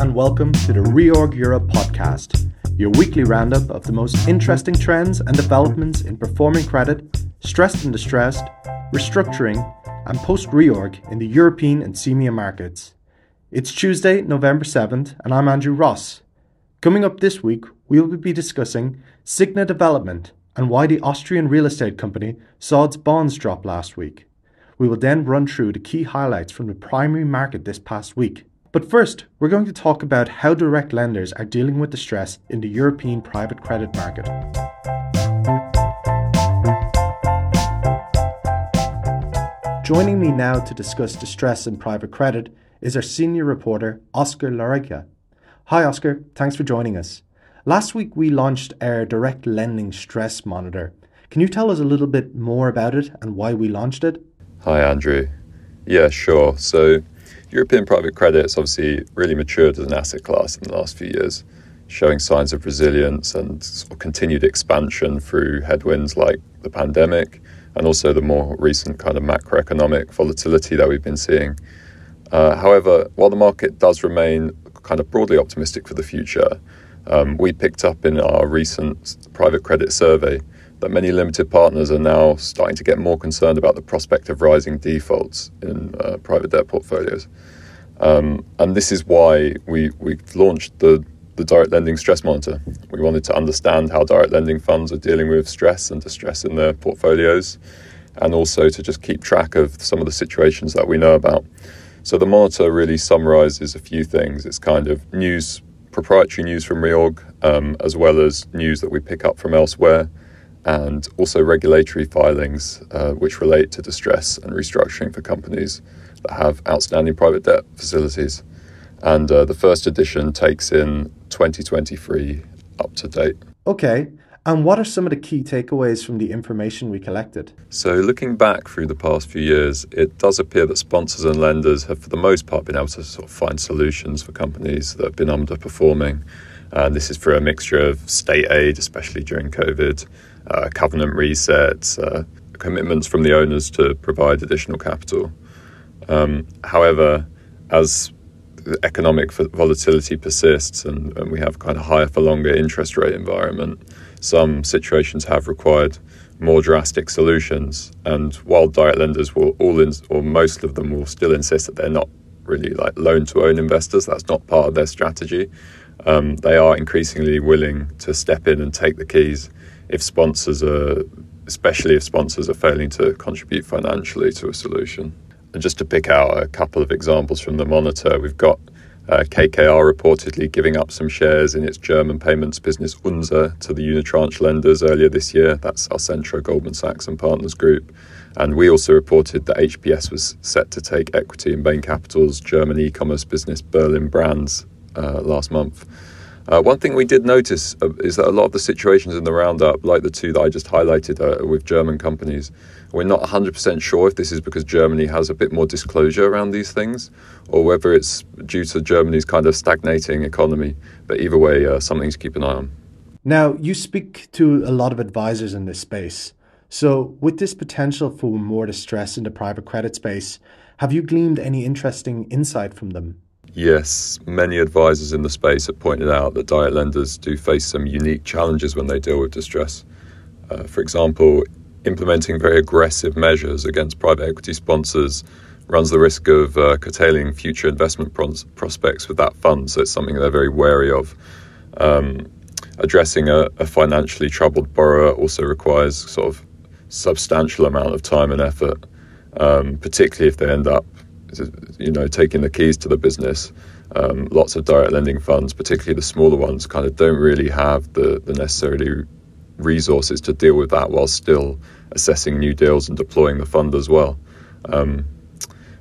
and welcome to the Reorg Europe podcast, your weekly roundup of the most interesting trends and developments in performing credit, stressed and distressed, restructuring, and post reorg in the European and CEMEA markets. It's Tuesday, November 7th, and I'm Andrew Ross. Coming up this week, we will be discussing Signa Development and why the Austrian real estate company saw its bonds drop last week. We will then run through the key highlights from the primary market this past week. But first, we're going to talk about how direct lenders are dealing with the stress in the European private credit market. Joining me now to discuss distress in private credit is our senior reporter, Oscar Larraga. Hi, Oscar. Thanks for joining us. Last week, we launched our direct lending stress monitor. Can you tell us a little bit more about it and why we launched it? Hi, Andrew. Yeah, sure. So, European private credit has obviously really matured as an asset class in the last few years, showing signs of resilience and sort of continued expansion through headwinds like the pandemic and also the more recent kind of macroeconomic volatility that we've been seeing. Uh, however, while the market does remain kind of broadly optimistic for the future, um, we picked up in our recent private credit survey that many limited partners are now starting to get more concerned about the prospect of rising defaults in uh, private debt portfolios. Um, and this is why we, we launched the, the direct lending stress monitor. We wanted to understand how direct lending funds are dealing with stress and distress in their portfolios, and also to just keep track of some of the situations that we know about. So the monitor really summarizes a few things. It's kind of news, proprietary news from Reorg, um, as well as news that we pick up from elsewhere and also regulatory filings uh, which relate to distress and restructuring for companies that have outstanding private debt facilities. And uh, the first edition takes in 2023 up to date. Okay. And what are some of the key takeaways from the information we collected? So, looking back through the past few years, it does appear that sponsors and lenders have, for the most part, been able to sort of find solutions for companies that have been underperforming. And this is through a mixture of state aid, especially during COVID, uh, covenant resets, uh, commitments from the owners to provide additional capital. Um, however, as economic volatility persists and, and, we have kind of higher for longer interest rate environment, some situations have required more drastic solutions. And while direct lenders will all in, or most of them will still insist that they're not really like loan to own investors, that's not part of their strategy. Um, they are increasingly willing to step in and take the keys if sponsors are, especially if sponsors are failing to contribute financially to a solution. And just to pick out a couple of examples from the monitor, we've got uh, KKR reportedly giving up some shares in its German payments business Unzer to the unitranche lenders earlier this year. That's Alcentra, Goldman Sachs, and Partners Group. And we also reported that HPS was set to take equity in Bain Capital's German e commerce business Berlin Brands uh, last month. Uh, one thing we did notice uh, is that a lot of the situations in the roundup, like the two that I just highlighted uh, with German companies, we're not 100% sure if this is because Germany has a bit more disclosure around these things or whether it's due to Germany's kind of stagnating economy. But either way, uh, something to keep an eye on. Now, you speak to a lot of advisors in this space. So, with this potential for more distress in the private credit space, have you gleaned any interesting insight from them? Yes, many advisors in the space have pointed out that direct lenders do face some unique challenges when they deal with distress. Uh, for example, implementing very aggressive measures against private equity sponsors runs the risk of uh, curtailing future investment pros- prospects with that fund, so it's something they're very wary of. Um, addressing a, a, financially troubled borrower also requires sort of substantial amount of time and effort, um, particularly if they end up you know, taking the keys to the business. Um, lots of direct lending funds, particularly the smaller ones, kind of don't really have the, the necessarily resources to deal with that while still assessing new deals and deploying the fund as well. Um,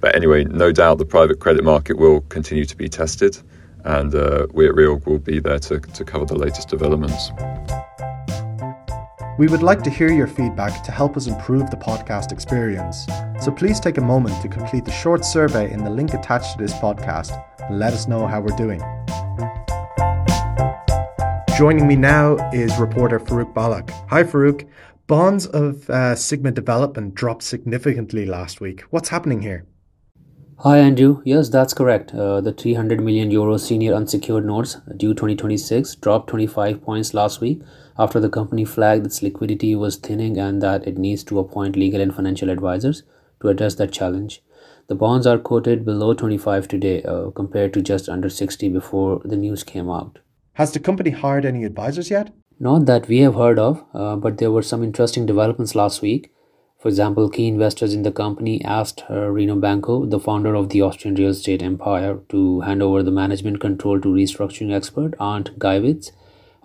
but anyway, no doubt the private credit market will continue to be tested, and uh, we at Reorg will be there to, to cover the latest developments. We would like to hear your feedback to help us improve the podcast experience. So please take a moment to complete the short survey in the link attached to this podcast and let us know how we're doing. Joining me now is reporter Farouk Balak. Hi, Farouk. Bonds of uh, Signa Development dropped significantly last week. What's happening here? Hi, Andrew. Yes, that's correct. Uh, the 300 million euro senior unsecured notes due 2026 dropped 25 points last week after the company flagged its liquidity was thinning and that it needs to appoint legal and financial advisors to address that challenge. The bonds are quoted below 25 today uh, compared to just under 60 before the news came out. Has the company hired any advisors yet? Not that we have heard of, uh, but there were some interesting developments last week. For example, key investors in the company asked uh, René Benko, the founder of the Austrian real estate empire, to hand over the management control to restructuring expert Arndt Geiwitz.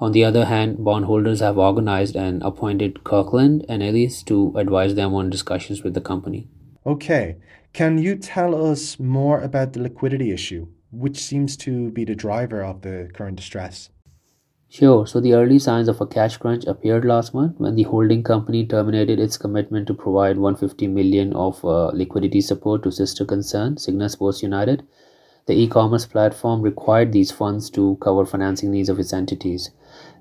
On the other hand, bondholders have organized and appointed Kirkland and Ellis to advise them on discussions with the company. Okay, can you tell us more about the liquidity issue, which seems to be the driver of the current distress? Sure. So the early signs of a cash crunch appeared last month when the holding company terminated its commitment to provide 150 million of uh, liquidity support to sister concern Signa Sports United. The e-commerce platform required these funds to cover financing needs of its entities.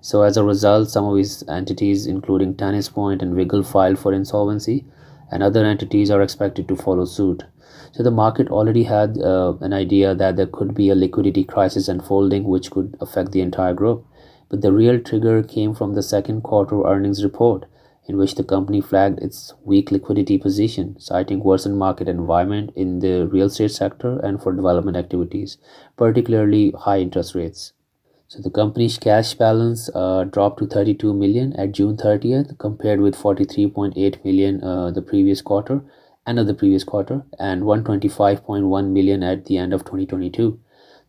So as a result, some of its entities, including Tennis Point and Wiggle, filed for insolvency, and other entities are expected to follow suit. So the market already had uh, an idea that there could be a liquidity crisis unfolding, which could affect the entire group. But the real trigger came from the second quarter earnings report, in which the company flagged its weak liquidity position, citing worsened market environment in the real estate sector and for development activities, particularly high interest rates. So the company's cash balance uh, dropped to 32 million at June 30th, compared with 43.8 million uh, the previous quarter, end of the previous quarter, and 125.1 million at the end of 2022.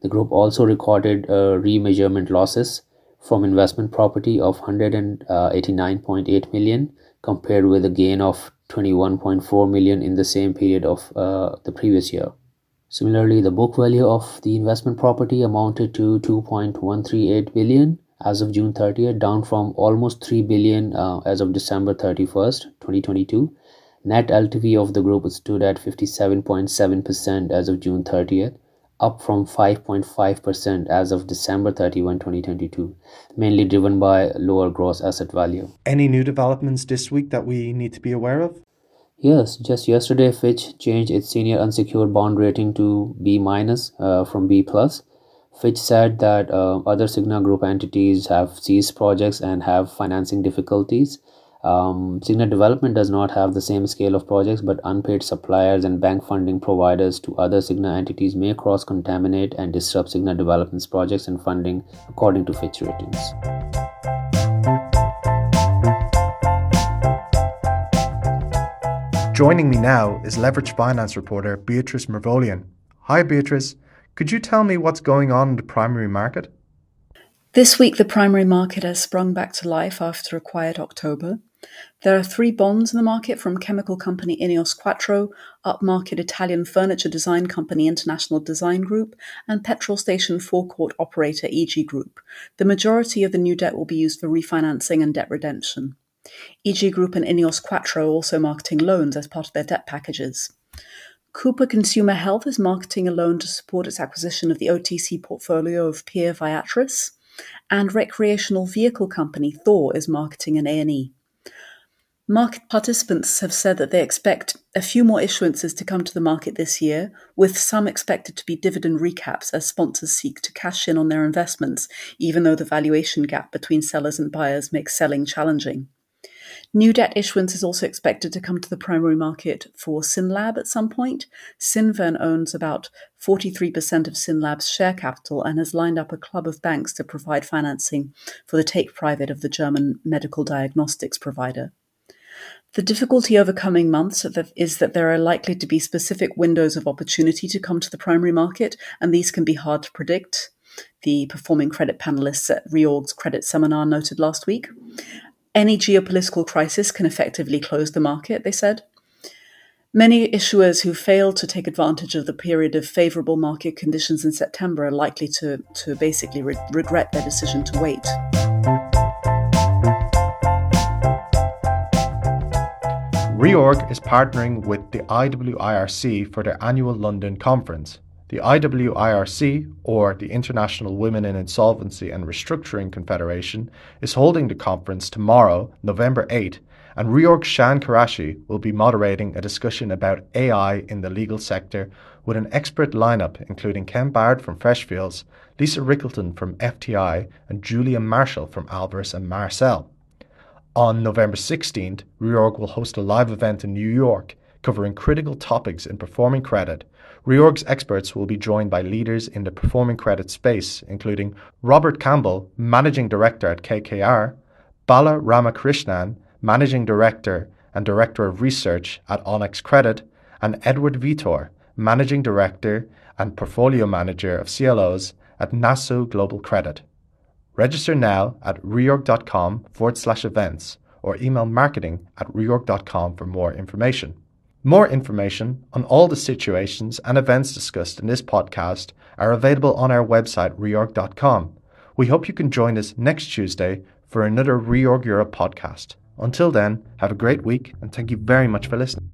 The group also recorded uh, remeasurement losses from investment property of 189.8 million compared with a gain of 21.4 million in the same period of uh, the previous year. Similarly, the book value of the investment property amounted to 2.138 billion as of June 30th, down from almost 3 billion uh, as of December 31st, 2022. Net LTV of the group stood at 57.7% as of June 30th, up from 5.5% as of December 31, 2022, mainly driven by lower gross asset value. Any new developments this week that we need to be aware of? Yes, just yesterday Fitch changed its senior unsecured bond rating to B minus uh, from B plus. Fitch said that uh, other Signa Group entities have ceased projects and have financing difficulties um, Signa Development does not have the same scale of projects, but unpaid suppliers and bank funding providers to other Signa entities may cross contaminate and disrupt Signa Development's projects and funding, according to Fitch Ratings. Joining me now is leverage finance reporter Beatrice Mervolian. Hi, Beatrice. Could you tell me what's going on in the primary market? This week, the primary market has sprung back to life after a quiet October. There are three bonds in the market from chemical company Ineos Quattro, upmarket Italian furniture design company International Design Group, and petrol station forecourt operator EG Group. The majority of the new debt will be used for refinancing and debt redemption. EG Group and Ineos Quattro are also marketing loans as part of their debt packages. Cooper Consumer Health is marketing a loan to support its acquisition of the OTC portfolio of peer Viatris, and recreational vehicle company Thor is marketing an A&E. Market participants have said that they expect a few more issuances to come to the market this year, with some expected to be dividend recaps as sponsors seek to cash in on their investments, even though the valuation gap between sellers and buyers makes selling challenging. New debt issuance is also expected to come to the primary market for SynLab at some point. Cinven owns about 43% of SynLab's share capital and has lined up a club of banks to provide financing for the take private of the German medical diagnostics provider. The difficulty over coming months is that there are likely to be specific windows of opportunity to come to the primary market, and these can be hard to predict. The performing credit panelists at Reorg's credit seminar noted last week. Any geopolitical crisis can effectively close the market, they said. Many issuers who failed to take advantage of the period of favorable market conditions in September are likely to, to basically re- regret their decision to wait. Reorg is partnering with the IWIRC for their annual London conference. The IWIRC, or the International Women in Insolvency and Restructuring Confederation, is holding the conference tomorrow, November 8, and Reorg Shan Qureshi will be moderating a discussion about AI in the legal sector with an expert lineup including Ken Bard from Freshfields, Lisa Rickleton from FTI, and Julia Marshall from Alvarez and Marsal. On November 16th, Reorg will host a live event in New York covering critical topics in performing credit. Reorg's experts will be joined by leaders in the performing credit space, including Robert Campbell, Managing Director at KKR, Bala Ramakrishnan, Managing Director and Director of Research at Onex Credit, and Edward Vitor, Managing Director and Portfolio Manager of CLOs at Nassau Global Credit. Register now at reorg.com forward slash events or email marketing at reorg.com for more information. More information on all the situations and events discussed in this podcast are available on our website reorg.com. We hope you can join us next Tuesday for another Reorg Europe podcast. Until then, have a great week and thank you very much for listening.